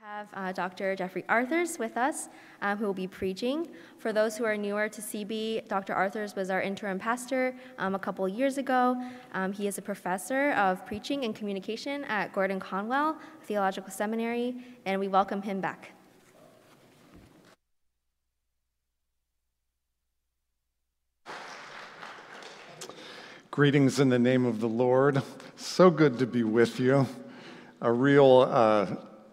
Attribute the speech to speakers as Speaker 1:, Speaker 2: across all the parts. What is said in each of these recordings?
Speaker 1: have uh, Dr. Jeffrey Arthurs with us, um, who will be preaching. For those who are newer to CB, Dr. Arthurs was our interim pastor um, a couple years ago. Um, he is a professor of preaching and communication at Gordon Conwell Theological Seminary, and we welcome him back.
Speaker 2: Greetings in the name of the Lord. So good to be with you. A real uh,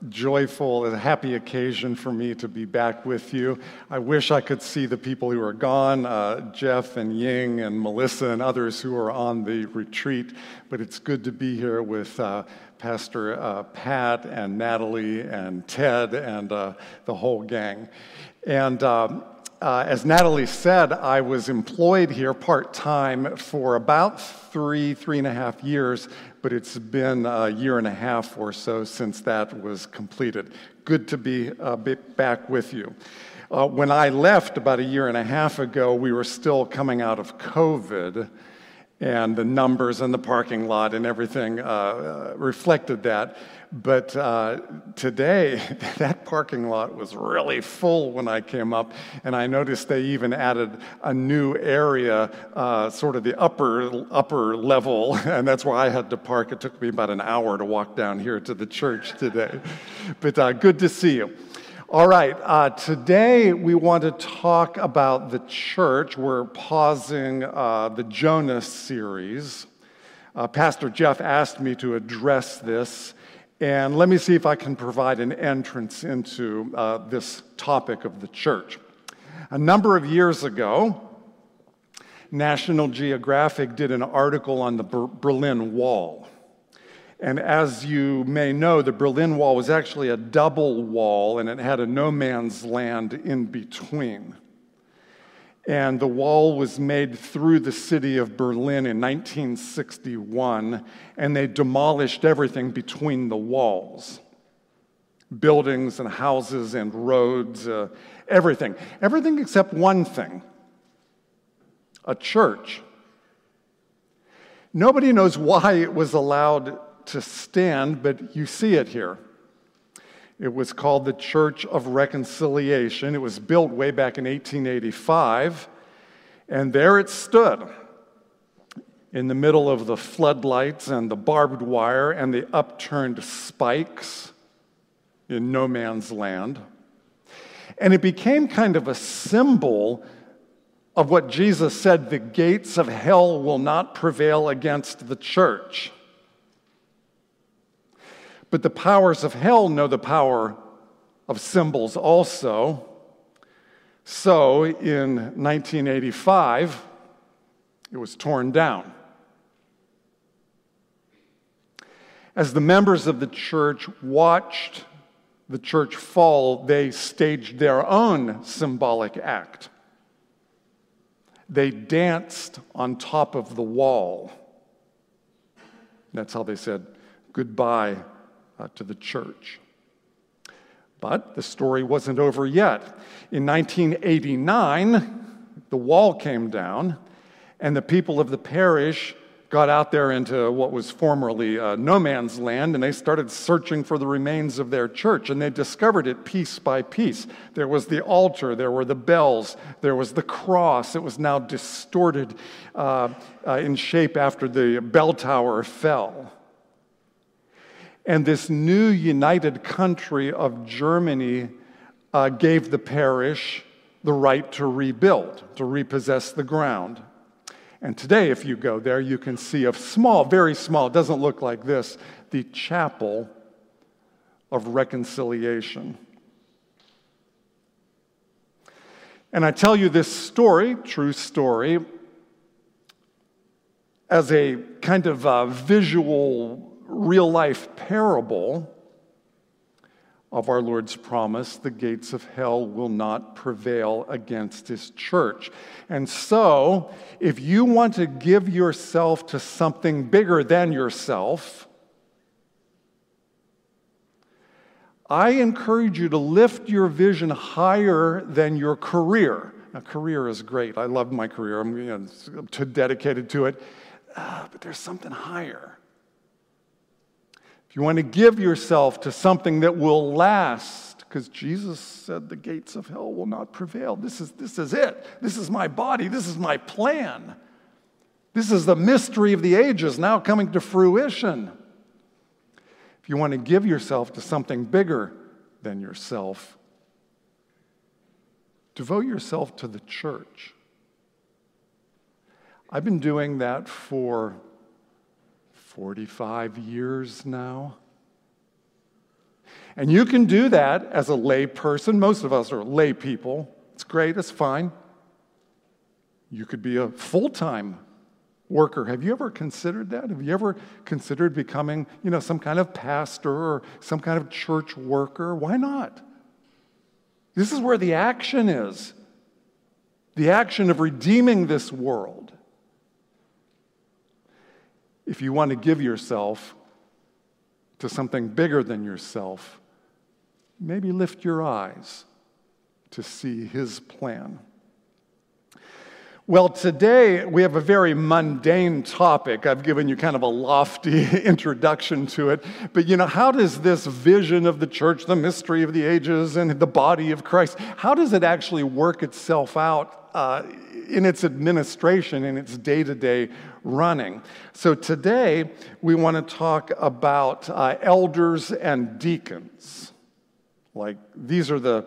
Speaker 2: joyful and happy occasion for me to be back with you. I wish I could see the people who are gone, uh, Jeff and Ying and Melissa and others who are on the retreat, but it's good to be here with uh, Pastor uh, Pat and Natalie and Ted and uh, the whole gang. And um, uh, as Natalie said, I was employed here part time for about three, three and a half years, but it's been a year and a half or so since that was completed. Good to be uh, back with you. Uh, when I left about a year and a half ago, we were still coming out of COVID and the numbers in the parking lot and everything uh, uh, reflected that. But uh, today, that parking lot was really full when I came up, and I noticed they even added a new area, uh, sort of the upper upper level, and that's where I had to park. It took me about an hour to walk down here to the church today. But uh, good to see you. All right, uh, today we want to talk about the church. We're pausing uh, the Jonah series. Uh, Pastor Jeff asked me to address this, and let me see if I can provide an entrance into uh, this topic of the church. A number of years ago, National Geographic did an article on the Berlin Wall. And as you may know, the Berlin Wall was actually a double wall and it had a no man's land in between. And the wall was made through the city of Berlin in 1961, and they demolished everything between the walls buildings and houses and roads, uh, everything. Everything except one thing a church. Nobody knows why it was allowed to stand, but you see it here. It was called the Church of Reconciliation. It was built way back in 1885, and there it stood in the middle of the floodlights and the barbed wire and the upturned spikes in no man's land. And it became kind of a symbol of what Jesus said the gates of hell will not prevail against the church. But the powers of hell know the power of symbols also. So in 1985, it was torn down. As the members of the church watched the church fall, they staged their own symbolic act. They danced on top of the wall. That's how they said goodbye uh, to the church. But the story wasn't over yet. In 1989, the wall came down, and the people of the parish got out there into what was formerly uh, no man's land, and they started searching for the remains of their church, and they discovered it piece by piece. There was the altar, there were the bells, there was the cross. It was now distorted uh, uh, in shape after the bell tower fell. And this new united country of Germany uh, gave the parish the right to rebuild, to repossess the ground. And today, if you go there, you can see a small, very small, doesn't look like this, the chapel of reconciliation. And I tell you this story, true story, as a kind of a visual real life parable of our Lord's promise the gates of hell will not prevail against his church. And so, if you want to give yourself to something bigger than yourself, I encourage you to lift your vision higher than your career. Now, career is great. I love my career. I'm you know, too dedicated to it. Uh, but there's something higher you want to give yourself to something that will last, because Jesus said the gates of hell will not prevail. This is, this is it. This is my body. This is my plan. This is the mystery of the ages now coming to fruition. If you want to give yourself to something bigger than yourself, devote yourself to the church. I've been doing that for 45 years now. And you can do that as a lay person. Most of us are lay people. It's great, it's fine. You could be a full time worker. Have you ever considered that? Have you ever considered becoming, you know, some kind of pastor or some kind of church worker? Why not? This is where the action is the action of redeeming this world if you want to give yourself to something bigger than yourself, maybe lift your eyes to see His plan. Well, today we have a very mundane topic. I've given you kind of a lofty introduction to it. But you know, how does this vision of the church, the mystery of the ages, and the body of Christ, how does it actually work itself out uh, in its administration, in its day to day running? So today we want to talk about uh, elders and deacons. Like, these are the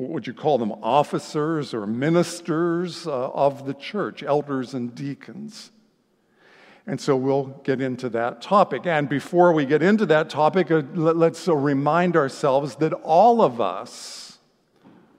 Speaker 2: what would you call them, officers or ministers uh, of the church, elders and deacons. And so we'll get into that topic. And before we get into that topic, uh, let's remind ourselves that all of us,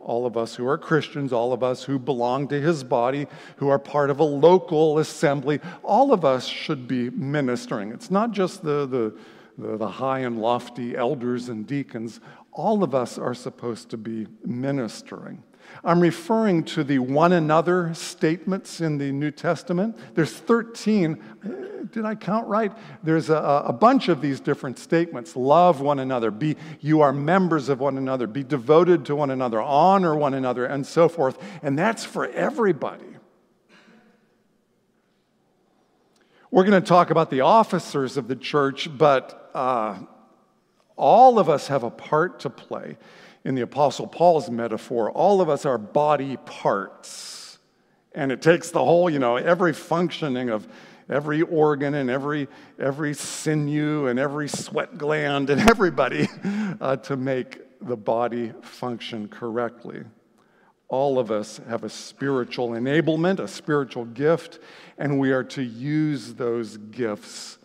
Speaker 2: all of us who are Christians, all of us who belong to his body, who are part of a local assembly, all of us should be ministering. It's not just the, the, the, the high and lofty elders and deacons all of us are supposed to be ministering. I'm referring to the one another statements in the New Testament. There's 13. Did I count right? There's a, a, bunch of these different statements. Love one another. Be, you are members of one another. Be devoted to one another. Honor one another, and so forth. And that's for everybody. We're going to talk about the officers of the church, but uh, all of us have a part to play. In the Apostle Paul's metaphor, all of us are body parts. And it takes the whole, you know, every functioning of every organ and every, every sinew and every sweat gland and everybody uh, to make the body function correctly. All of us have a spiritual enablement, a spiritual gift, and we are to use those gifts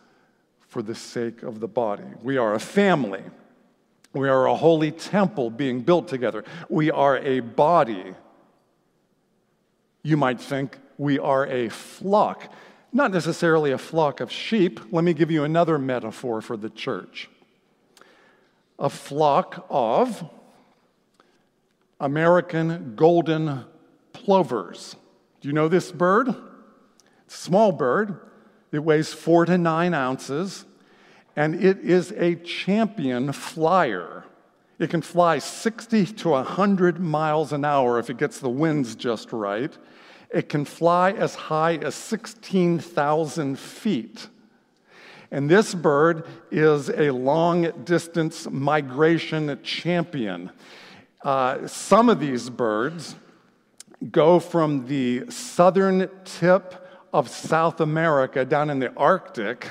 Speaker 2: for the sake of the body. We are a family. We are a holy temple being built together. We are a body. You might think we are a flock, not necessarily a flock of sheep. Let me give you another metaphor for the church a flock of American golden plovers. Do you know this bird? It's a small bird. It weighs four to nine ounces, and it is a champion flyer. It can fly 60 to 100 miles an hour if it gets the winds just right. It can fly as high as 16,000 feet. And this bird is a long distance migration champion. Uh, some of these birds go from the southern tip of South America down in the Arctic,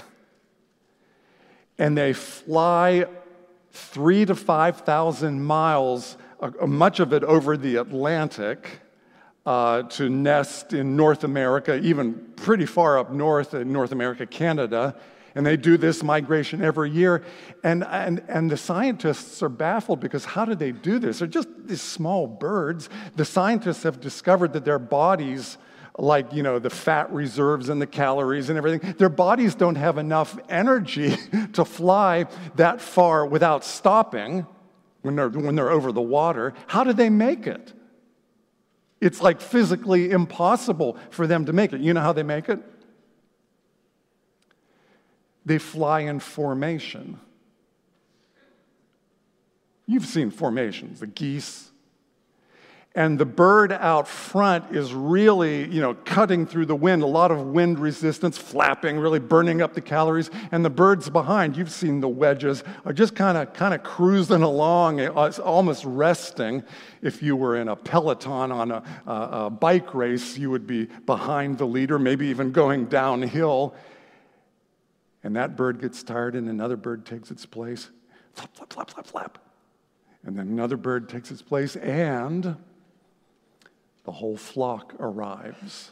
Speaker 2: and they fly three to 5,000 miles, uh, much of it over the Atlantic, uh, to nest in North America, even pretty far up north in North America, Canada. And they do this migration every year. And, and, and the scientists are baffled because how do they do this? They're just these small birds. The scientists have discovered that their bodies like you know the fat reserves and the calories and everything their bodies don't have enough energy to fly that far without stopping when they're, when they're over the water. How do they make it? It's like physically impossible for them to make it. You know how they make it? They fly in formation. You've seen formations the geese and the bird out front is really, you know, cutting through the wind, a lot of wind resistance, flapping, really burning up the calories. And the birds behind, you've seen the wedges, are just kind of kind of cruising along, eh, It's almost resting. If you were in a peloton on a, a, a bike race, you would be behind the leader, maybe even going downhill. And that bird gets tired, and another bird takes its place. Flap, flap, flap, flap, flap. And then another bird takes its place, and the whole flock arrives.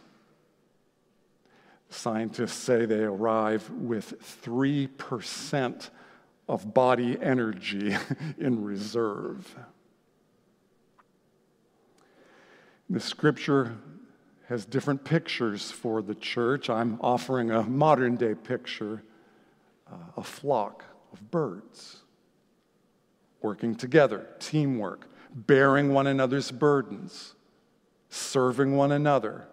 Speaker 2: Scientists say they arrive with 3% of body energy in reserve. The scripture has different pictures for the church. I'm offering a modern day picture uh, a flock of birds working together, teamwork, bearing one another's burdens serving one another.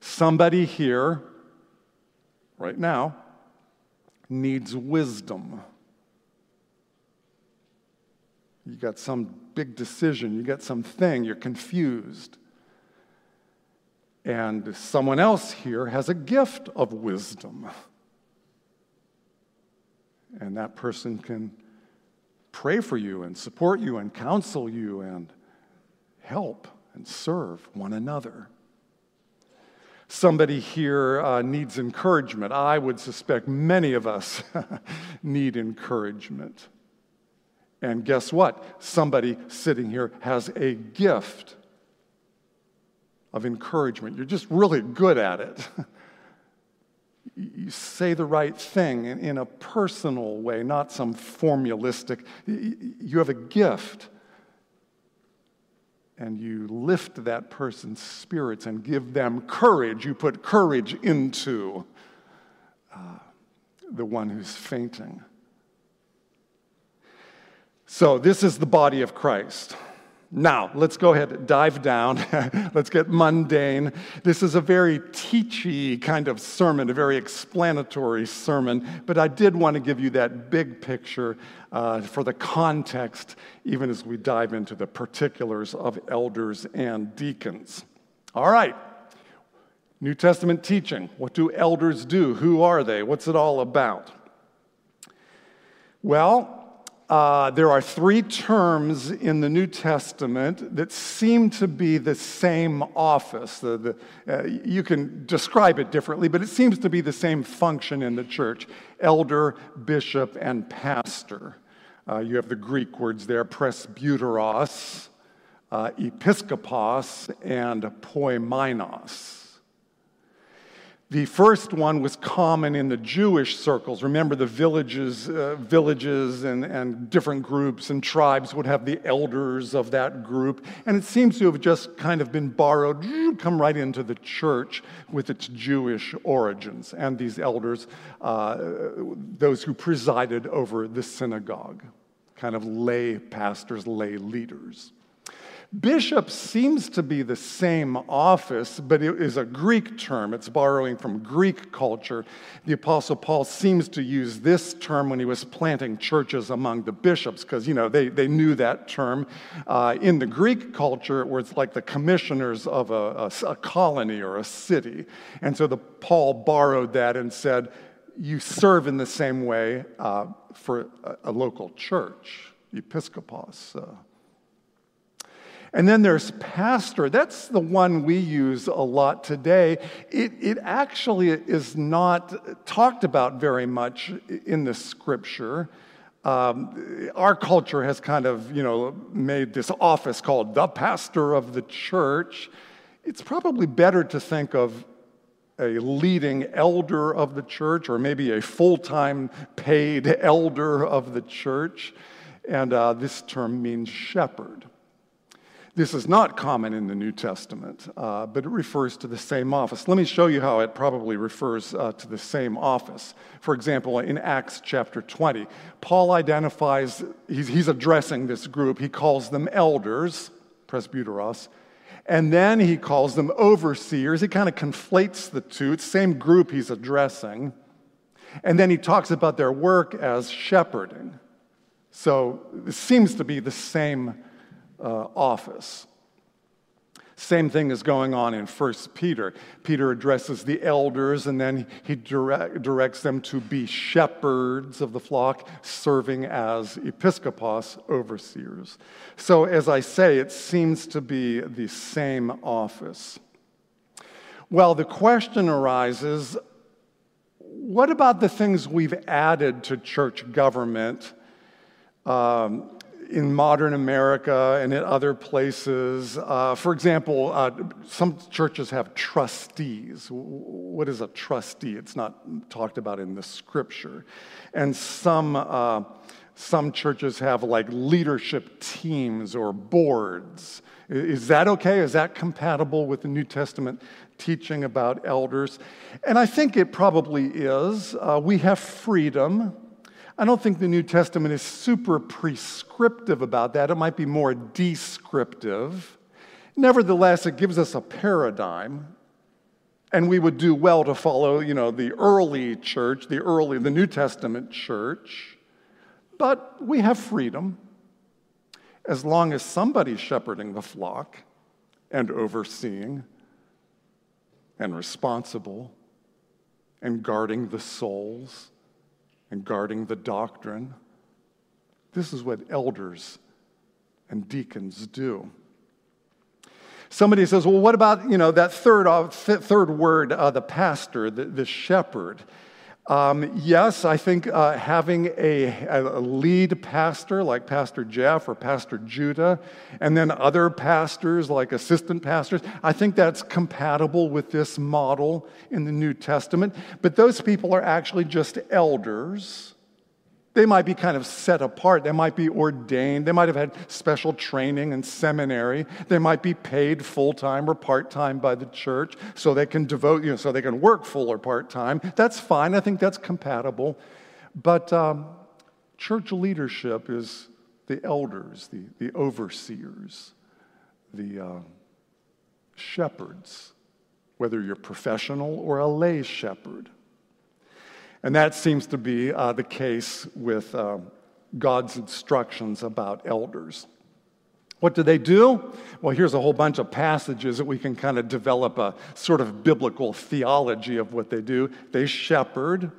Speaker 2: Somebody here, right now, needs wisdom. You got some big decision, you got something, you're confused. And someone else here has a gift of wisdom. And that person can pray for you and support you and counsel you and help and serve one another. Somebody here uh, needs encouragement. I would suspect many of us need encouragement. And guess what? Somebody sitting here has a gift of encouragement. You're just really good at it. you say the right thing in a personal way, not some formulistic. You have a gift and you lift that person's spirits and give them courage. You put courage into uh, the one who's fainting. So, this is the body of Christ. Now, let's go ahead, dive down. let's get mundane. This is a very teachy kind of sermon, a very explanatory sermon, but I did want to give you that big picture uh, for the context, even as we dive into the particulars of elders and deacons. All right. New Testament teaching. What do elders do? Who are they? What's it all about? Well, uh, there are three terms in the New Testament that seem to be the same office. The, the, uh, you can describe it differently, but it seems to be the same function in the church elder, bishop, and pastor. Uh, you have the Greek words there presbyteros, uh, episkopos, and poimenos. The first one was common in the Jewish circles. Remember, the villages, uh, villages and, and different groups and tribes would have the elders of that group. And it seems to have just kind of been borrowed, come right into the church with its Jewish origins. And these elders, uh, those who presided over the synagogue, kind of lay pastors, lay leaders. Bishop seems to be the same office, but it is a Greek term. It's borrowing from Greek culture. The Apostle Paul seems to use this term when he was planting churches among the bishops, because, you know, they, they knew that term. Uh, in the Greek culture, where it's like the commissioners of a, a, a colony or a city. And so the, Paul borrowed that and said, you serve in the same way uh, for a, a, local church, episkopos. Uh, and then there's pastor. That's the one we use a lot today. It, it actually is not talked about very much in the scripture. Um, our culture has kind of, you know, made this office called the pastor of the church. It's probably better to think of a leading elder of the church or maybe a full time paid elder of the church. And uh, this term means shepherd. This is not common in the New Testament, uh, but it refers to the same office. Let me show you how it probably refers uh, to the same office. For example, in Acts chapter 20, Paul identifies, he's, he's addressing this group. He calls them elders, presbyteros, and then he calls them overseers. He kind of conflates the two. It's the same group he's addressing. And then he talks about their work as shepherding. So it seems to be the same uh, office. Same thing is going on in 1 Peter. Peter addresses the elders and then he direct, directs them to be shepherds of the flock, serving as episkopos, overseers. So, as I say, it seems to be the same office. Well, the question arises what about the things we've added to church government? Um, in modern America and in other places. Uh, for example, uh, some churches have trustees. What is a trustee? It's not talked about in the scripture. And some, uh, some churches have like leadership teams or boards. Is that okay? Is that compatible with the New Testament teaching about elders? And I think it probably is. Uh, we have freedom I don't think the New Testament is super prescriptive about that. It might be more descriptive. Nevertheless, it gives us a paradigm, and we would do well to follow, you know, the early church, the early, the New Testament church. But we have freedom as long as somebody's shepherding the flock and overseeing and responsible and guarding the souls and guarding the doctrine. This is what elders and deacons do. Somebody says, well, what about, you know, that third, uh, third word, uh, the pastor, the, the shepherd? Um, yes, I think uh, having a, a, lead pastor like Pastor Jeff or Pastor Judah, and then other pastors like assistant pastors, I think that's compatible with this model in the New Testament. But those people are actually just elders they might be kind of set apart. They might be ordained. They might have had special training and seminary. They might be paid full time or part time by the church so they can devote, you know, so they can work full or part time. That's fine. I think that's compatible. But um, church leadership is the elders, the, the overseers, the uh, shepherds, whether you're professional or a lay shepherd. And that seems to be uh, the case with uh, God's instructions about elders. What do they do? Well, here's a whole bunch of passages that we can kind of develop a sort of biblical theology of what they do. They shepherd,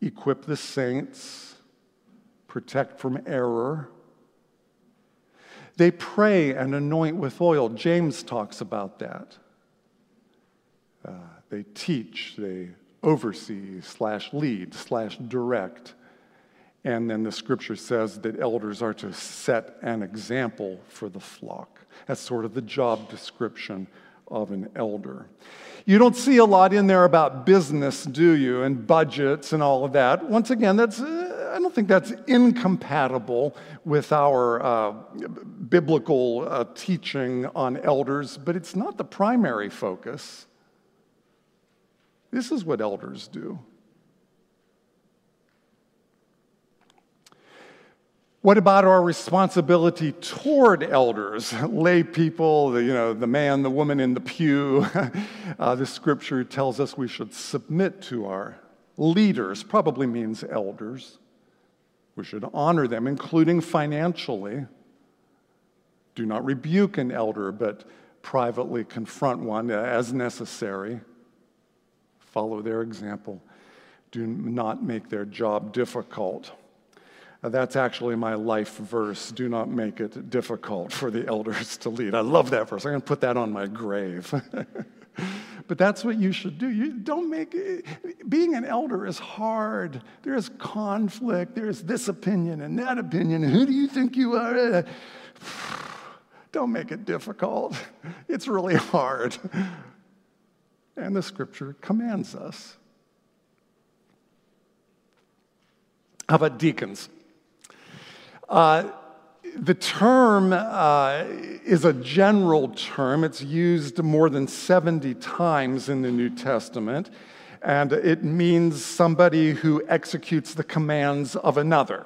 Speaker 2: equip the saints, protect from error. They pray and anoint with oil. James talks about that. Uh, they teach, they oversee slash lead slash direct. And then the scripture says that elders are to set an example for the flock. That's sort of the job description of an elder. You don't see a lot in there about business, do you? And budgets and all of that. Once again, that's, uh, I don't think that's incompatible with our uh, biblical uh, teaching on elders, but it's not the primary focus. This is what elders do. What about our responsibility toward elders, lay people, the, you know, the man, the woman in the pew? uh, the scripture tells us we should submit to our leaders, probably means elders. We should honor them, including financially. Do not rebuke an elder, but privately confront one as necessary follow their example. Do not make their job difficult. Uh, that's actually my life verse. Do not make it difficult for the elders to lead. I love that verse. I'm going to put that on my grave. but that's what you should do. You don't make it, being an elder is hard. There's conflict. There's this opinion and that opinion. Who do you think you are? Don't make it difficult. It's really hard and the scripture commands us. How about deacons? Uh, the term uh, is a general term. It's used more than 70 times in the New Testament, and it means somebody who executes the commands of another.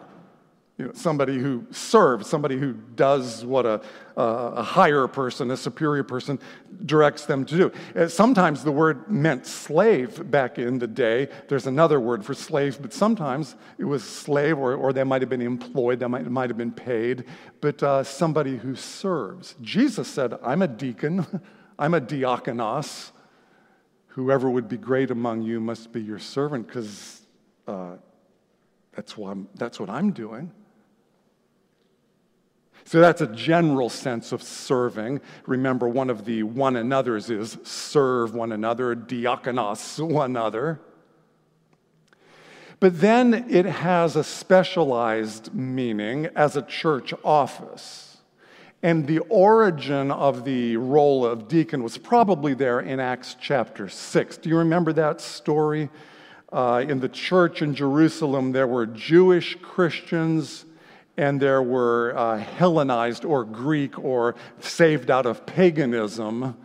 Speaker 2: You know, somebody who serves, somebody who does what a, a higher person, a superior person, directs them to do. Uh, sometimes the word meant slave back in the day. There's another word for slave, but sometimes it was slave, or, or they might have been employed, they might, might have been paid, but uh, somebody who serves. Jesus said, I'm a deacon, I'm a diakonos. Whoever would be great among you must be your servant, because uh, that's, that's what I'm doing. So that's a general sense of serving. Remember, one of the one another's is serve one another, diakonos one another. But then it has a specialized meaning as a church office. And the origin of the role of deacon was probably there in Acts chapter 6. Do you remember that story? Uh, in the church in Jerusalem, there were Jewish Christians and there were uh, Hellenized or Greek or saved out of paganism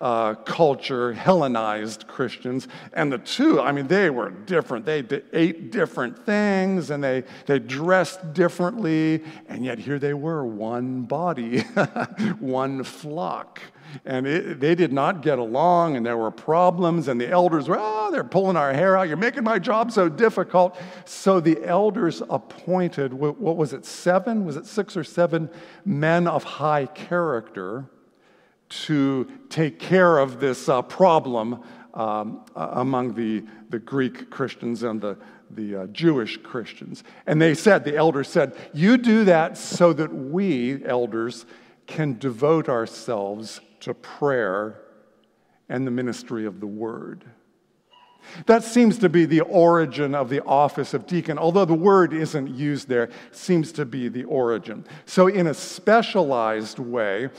Speaker 2: uh, culture, Hellenized Christians. And the two, I mean, they were different. They ate different things and they, they dressed differently. And yet here they were, one body, one flock. And it, they did not get along, and there were problems, and the elders were, oh, they're pulling our hair out. You're making my job so difficult. So the elders appointed, what was it, seven? Was it six or seven men of high character? to take care of this uh, problem um, among the, the Greek Christians and the, the uh, Jewish Christians. And they said, the elders said, You do that so that we, elders, can devote ourselves to prayer and the ministry of the word. That seems to be the origin of the office of deacon, although the word isn't used there, seems to be the origin. So, in a specialized way,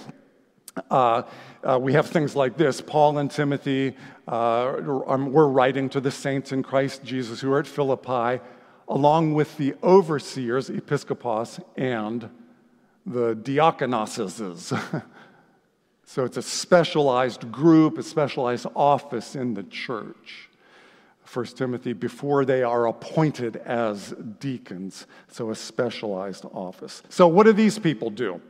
Speaker 2: uh, uh, we have things like this Paul and Timothy, uh, um, we're writing to the saints in Christ Jesus who are at Philippi, along with the overseers, episkopos, and the diakonoses. so it's a specialized group, a specialized office in the church. 1 Timothy, before they are appointed as deacons, so a specialized office. So, what do these people do?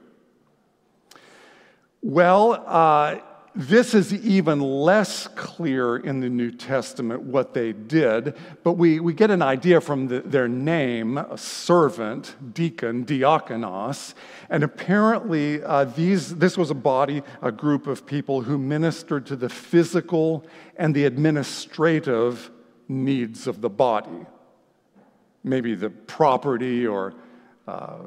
Speaker 2: Well, uh, this is even less clear in the New Testament what they did, but we, we get an idea from the, their name, servant, deacon, diakonos. And apparently, uh, these, this was a body, a group of people who ministered to the physical and the administrative needs of the body. Maybe the property or uh,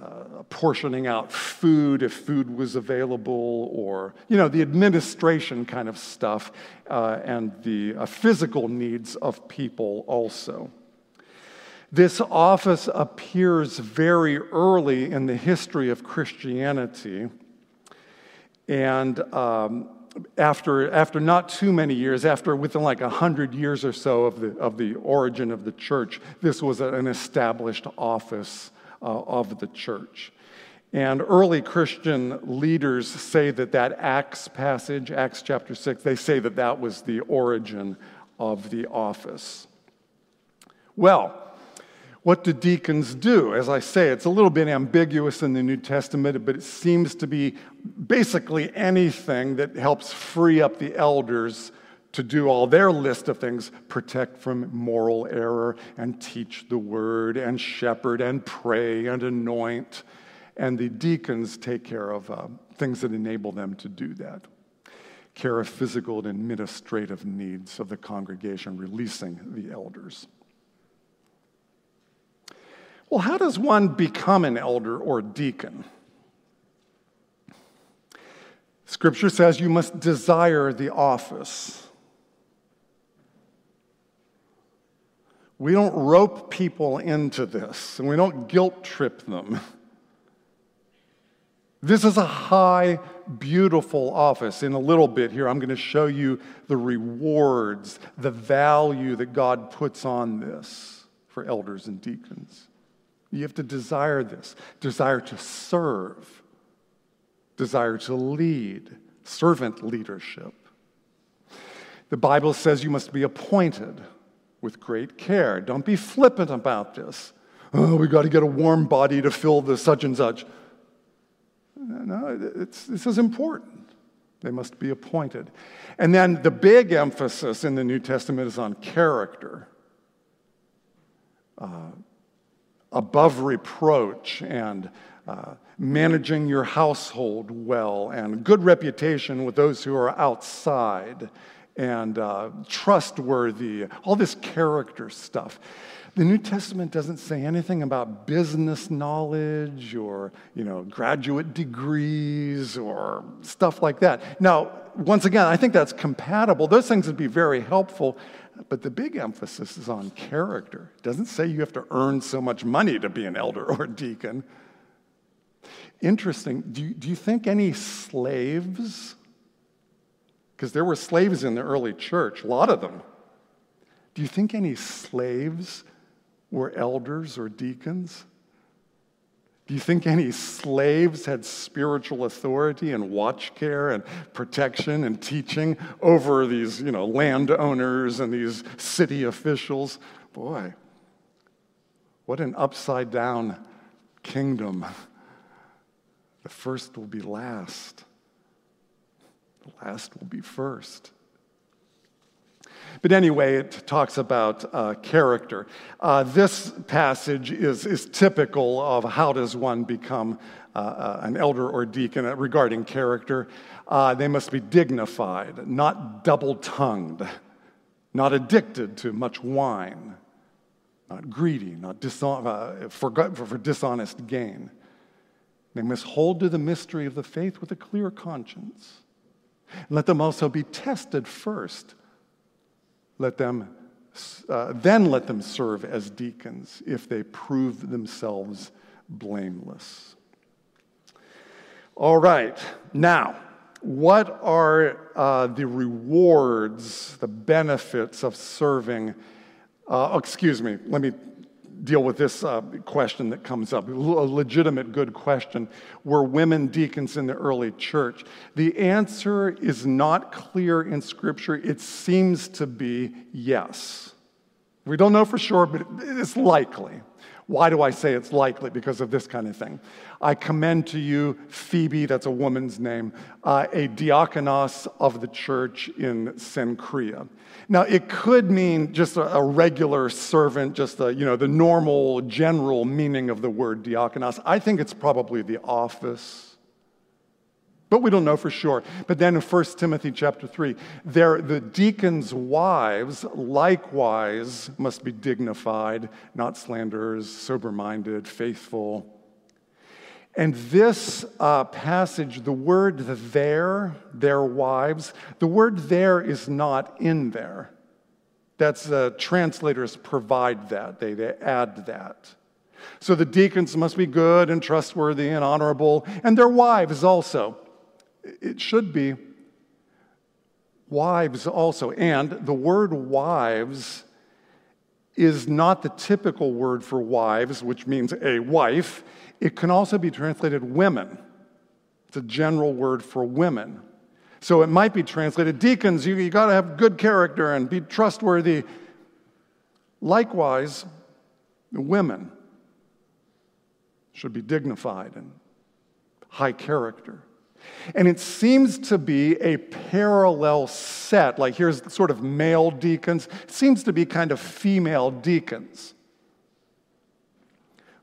Speaker 2: uh, portioning out food if food was available, or, you know, the administration kind of stuff, uh, and the uh, physical needs of people also. This office appears very early in the history of Christianity. And um, after, after not too many years, after within like 100 years or so of the, of the origin of the church, this was an established office uh, of the church. And early Christian leaders say that that Acts passage, Acts chapter 6, they say that that was the origin of the office. Well, what do deacons do? As I say, it's a little bit ambiguous in the New Testament, but it seems to be basically anything that helps free up the elders to do all their list of things protect from moral error and teach the word and shepherd and pray and anoint. And the deacons take care of uh, things that enable them to do that care of physical and administrative needs of the congregation, releasing the elders. Well, how does one become an elder or deacon? Scripture says you must desire the office. We don't rope people into this, and we don't guilt trip them. This is a high, beautiful office. In a little bit here, I'm going to show you the rewards, the value that God puts on this for elders and deacons. You have to desire this desire to serve, desire to lead, servant leadership. The Bible says you must be appointed with great care. Don't be flippant about this. Oh, we got to get a warm body to fill the such and such. No, this is important. They must be appointed. And then the big emphasis in the New Testament is on character. Uh, above reproach and uh, managing your household well and good reputation with those who are outside and uh, trustworthy, all this character stuff. The New Testament doesn't say anything about business knowledge or, you know, graduate degrees or stuff like that. Now, once again, I think that's compatible. Those things would be very helpful, but the big emphasis is on character. It doesn't say you have to earn so much money to be an elder or a deacon. Interesting. Do you, do you think any slaves, because there were slaves in the early church, a lot of them, do you think any slaves were elders or deacons? Do you think any slaves had spiritual authority and watch care and protection and teaching over these, you know, landowners and these city officials? Boy, what an upside down kingdom. The first will be last. Last will be first. But anyway, it talks about uh, character. Uh, this passage is, is typical of how does one become uh, uh an elder or deacon regarding character. Uh, they must be dignified, not double tongued, not addicted to much wine, not greedy, not dishon- uh, for, for dishonest gain. They must hold to the mystery of the faith with a clear conscience. Let them also be tested first let them, uh, then let them serve as deacons if they prove themselves blameless. All right, now, what are uh, the rewards, the benefits of serving? Uh, oh, excuse me, let me deal with this uh, question that comes up, a legitimate good question. Were women deacons in the early church? The answer is not clear in Scripture. It seems to be yes. We don't know for sure, but it's likely. Why do I say it's likely? Because of this kind of thing. I commend to you Phoebe, that's a woman's name, uh, a diakonos of the church in Cenchrea. Now, it could mean just a, a regular servant, just a, you know, the normal general meaning of the word diakonos. I think it's probably the office but we don't know for sure. But then in 1 Timothy chapter 3, there, the deacons' wives likewise must be dignified, not slanderers, sober minded, faithful. And this uh, passage, the word the there, their wives, the word there is not in there. That's uh, translators provide that, they, they add that. So the deacons must be good and trustworthy and honorable, and their wives also. It should be wives also. And the word wives is not the typical word for wives, which means a wife. It can also be translated women. It's a general word for women. So it might be translated deacons, you, you got to have good character and be trustworthy. Likewise, women should be dignified and high character. And it seems to be a parallel set. Like here's sort of male deacons, it seems to be kind of female deacons.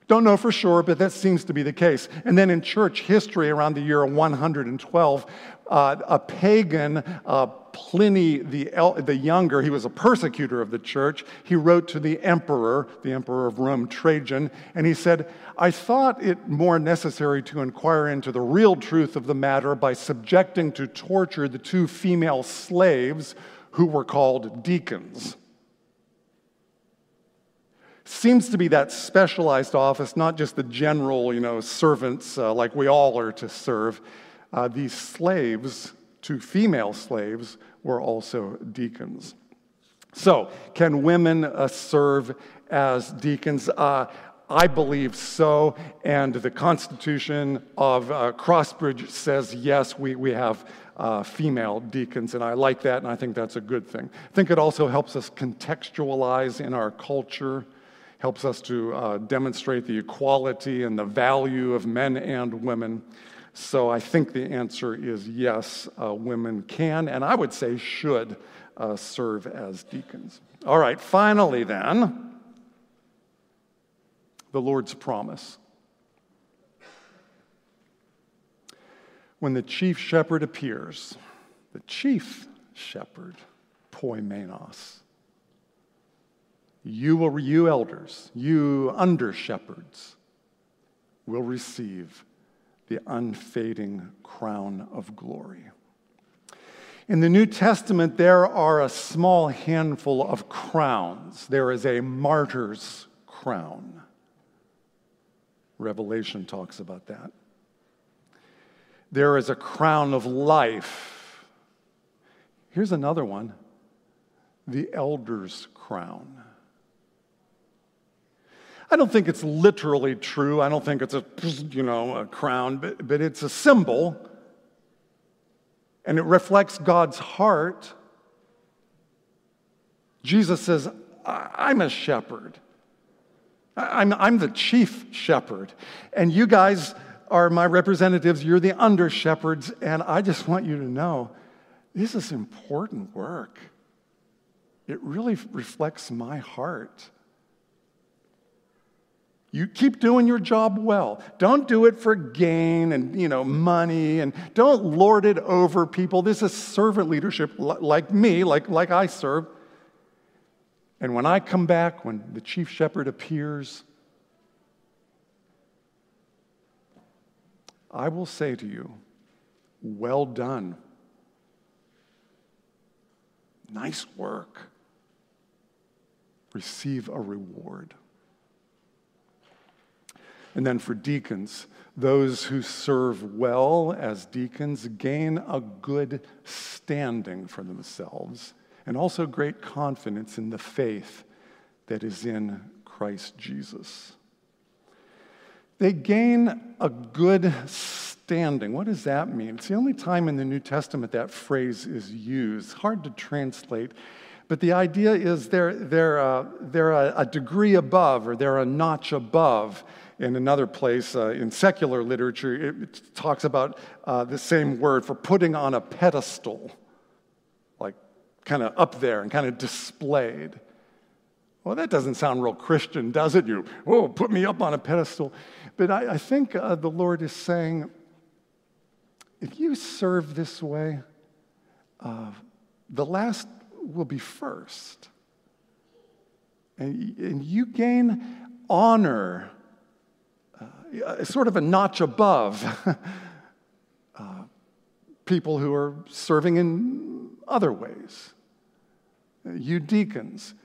Speaker 2: Don't know for sure, but that seems to be the case. And then in church history, around the year 112, uh, a pagan, uh, Pliny the, El- the Younger, he was a persecutor of the church. He wrote to the emperor, the emperor of Rome, Trajan, and he said, I thought it more necessary to inquire into the real truth of the matter by subjecting to torture the two female slaves who were called deacons seems to be that specialized office, not just the general, you know, servants uh, like we all are to serve. Uh, these slaves, two female slaves, were also deacons. So, can women uh, serve as deacons? Uh, I believe so, and the Constitution of uh, Crossbridge says yes, we, we have uh, female deacons, and I like that, and I think that's a good thing. I think it also helps us contextualize in our culture helps us to uh, demonstrate the equality and the value of men and women. So I think the answer is yes, uh, women can, and I would say should uh, serve as deacons. All right, finally, then, the Lord's promise. When the chief shepherd appears, the chief shepherd, poimenos, you will, you elders, you under shepherds, will receive the unfading crown of glory. In the New Testament, there are a small handful of crowns. There is a martyr's crown. Revelation talks about that. There is a crown of life. Here's another one the elder's crown. I don't think it's literally true. I don't think it's a, you know, a crown, but, but it's a symbol. And it reflects God's heart. Jesus says, I'm a shepherd. I'm, I'm the chief shepherd. And you guys are my representatives. You're the under shepherds. And I just want you to know this is important work. It really reflects my heart. You keep doing your job well. Don't do it for gain and, you know, money and don't lord it over people. This is servant leadership like me, like, like I serve. And when I come back, when the chief shepherd appears, I will say to you, well done. Nice work. Receive a reward. And then for deacons, those who serve well as deacons gain a good standing for themselves and also great confidence in the faith that is in Christ Jesus. They gain a good standing. What does that mean? It's the only time in the New Testament that phrase is used. Hard to translate. But the idea is they're, they're, uh, they're a, a, degree above or they're a notch above in another place uh, in secular literature, it talks about uh, the same word for putting on a pedestal, like kind of up there and kind of displayed. Well, that doesn't sound real Christian, does it? You, oh, put me up on a pedestal. But I, I think uh, the Lord is saying, if you serve this way, uh, the last will be first. And, and you gain honor sort of a notch above uh, people who are serving in other ways. You deacons,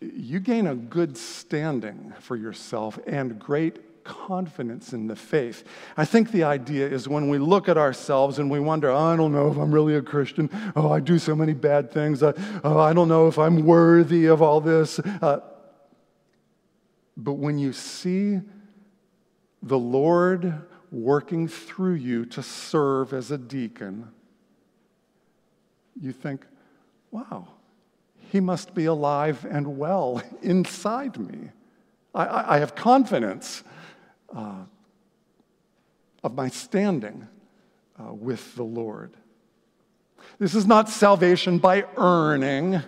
Speaker 2: you gain a good standing for yourself and great confidence in the faith. I think the idea is when we look at ourselves and we wonder, oh, I don't know if I'm really a Christian. Oh, I do so many bad things. I, oh, I don't know if I'm worthy of all this. Uh, but when you see the Lord working through you to serve as a deacon, you think, wow, he must be alive and well inside me. I, I have confidence uh, of my standing uh, with the Lord. This is not salvation by earning,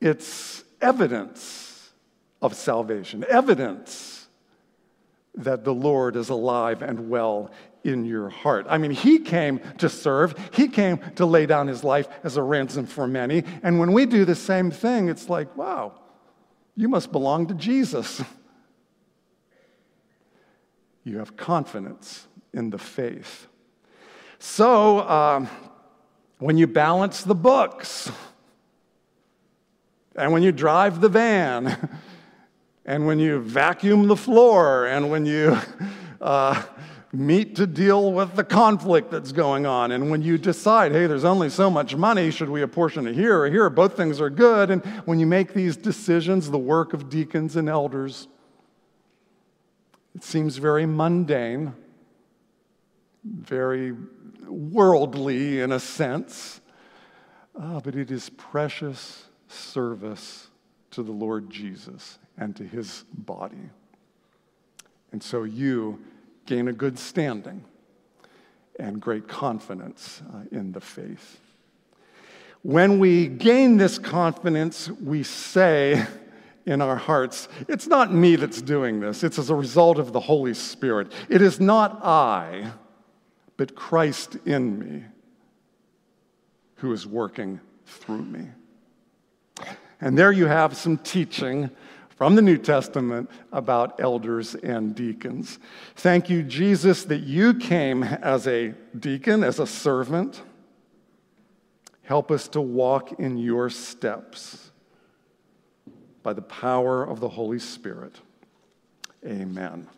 Speaker 2: it's evidence of salvation, evidence that the Lord is alive and well in your heart. I mean, He came to serve, He came to lay down His life as a ransom for many. And when we do the same thing, it's like, wow, you must belong to Jesus. You have confidence in the faith. So, um, when you balance the books, and when you drive the van, and when you vacuum the floor, and when you uh, meet to deal with the conflict that's going on, and when you decide, hey, there's only so much money, should we apportion it here or here? Both things are good. And when you make these decisions, the work of deacons and elders, it seems very mundane, very worldly in a sense, uh, but it is precious service to the Lord Jesus and to his body. And so you gain a good standing and great confidence uh, in the faith. When we gain this confidence, we say in our hearts, It's not me that's doing this, it's as a result of the Holy Spirit. It is not I, but Christ in me who is working through me. And there you have some teaching from the New Testament about elders and deacons. Thank you, Jesus, that you came as a deacon, as a servant. Help us to walk in your steps by the power of the Holy Spirit. Amen.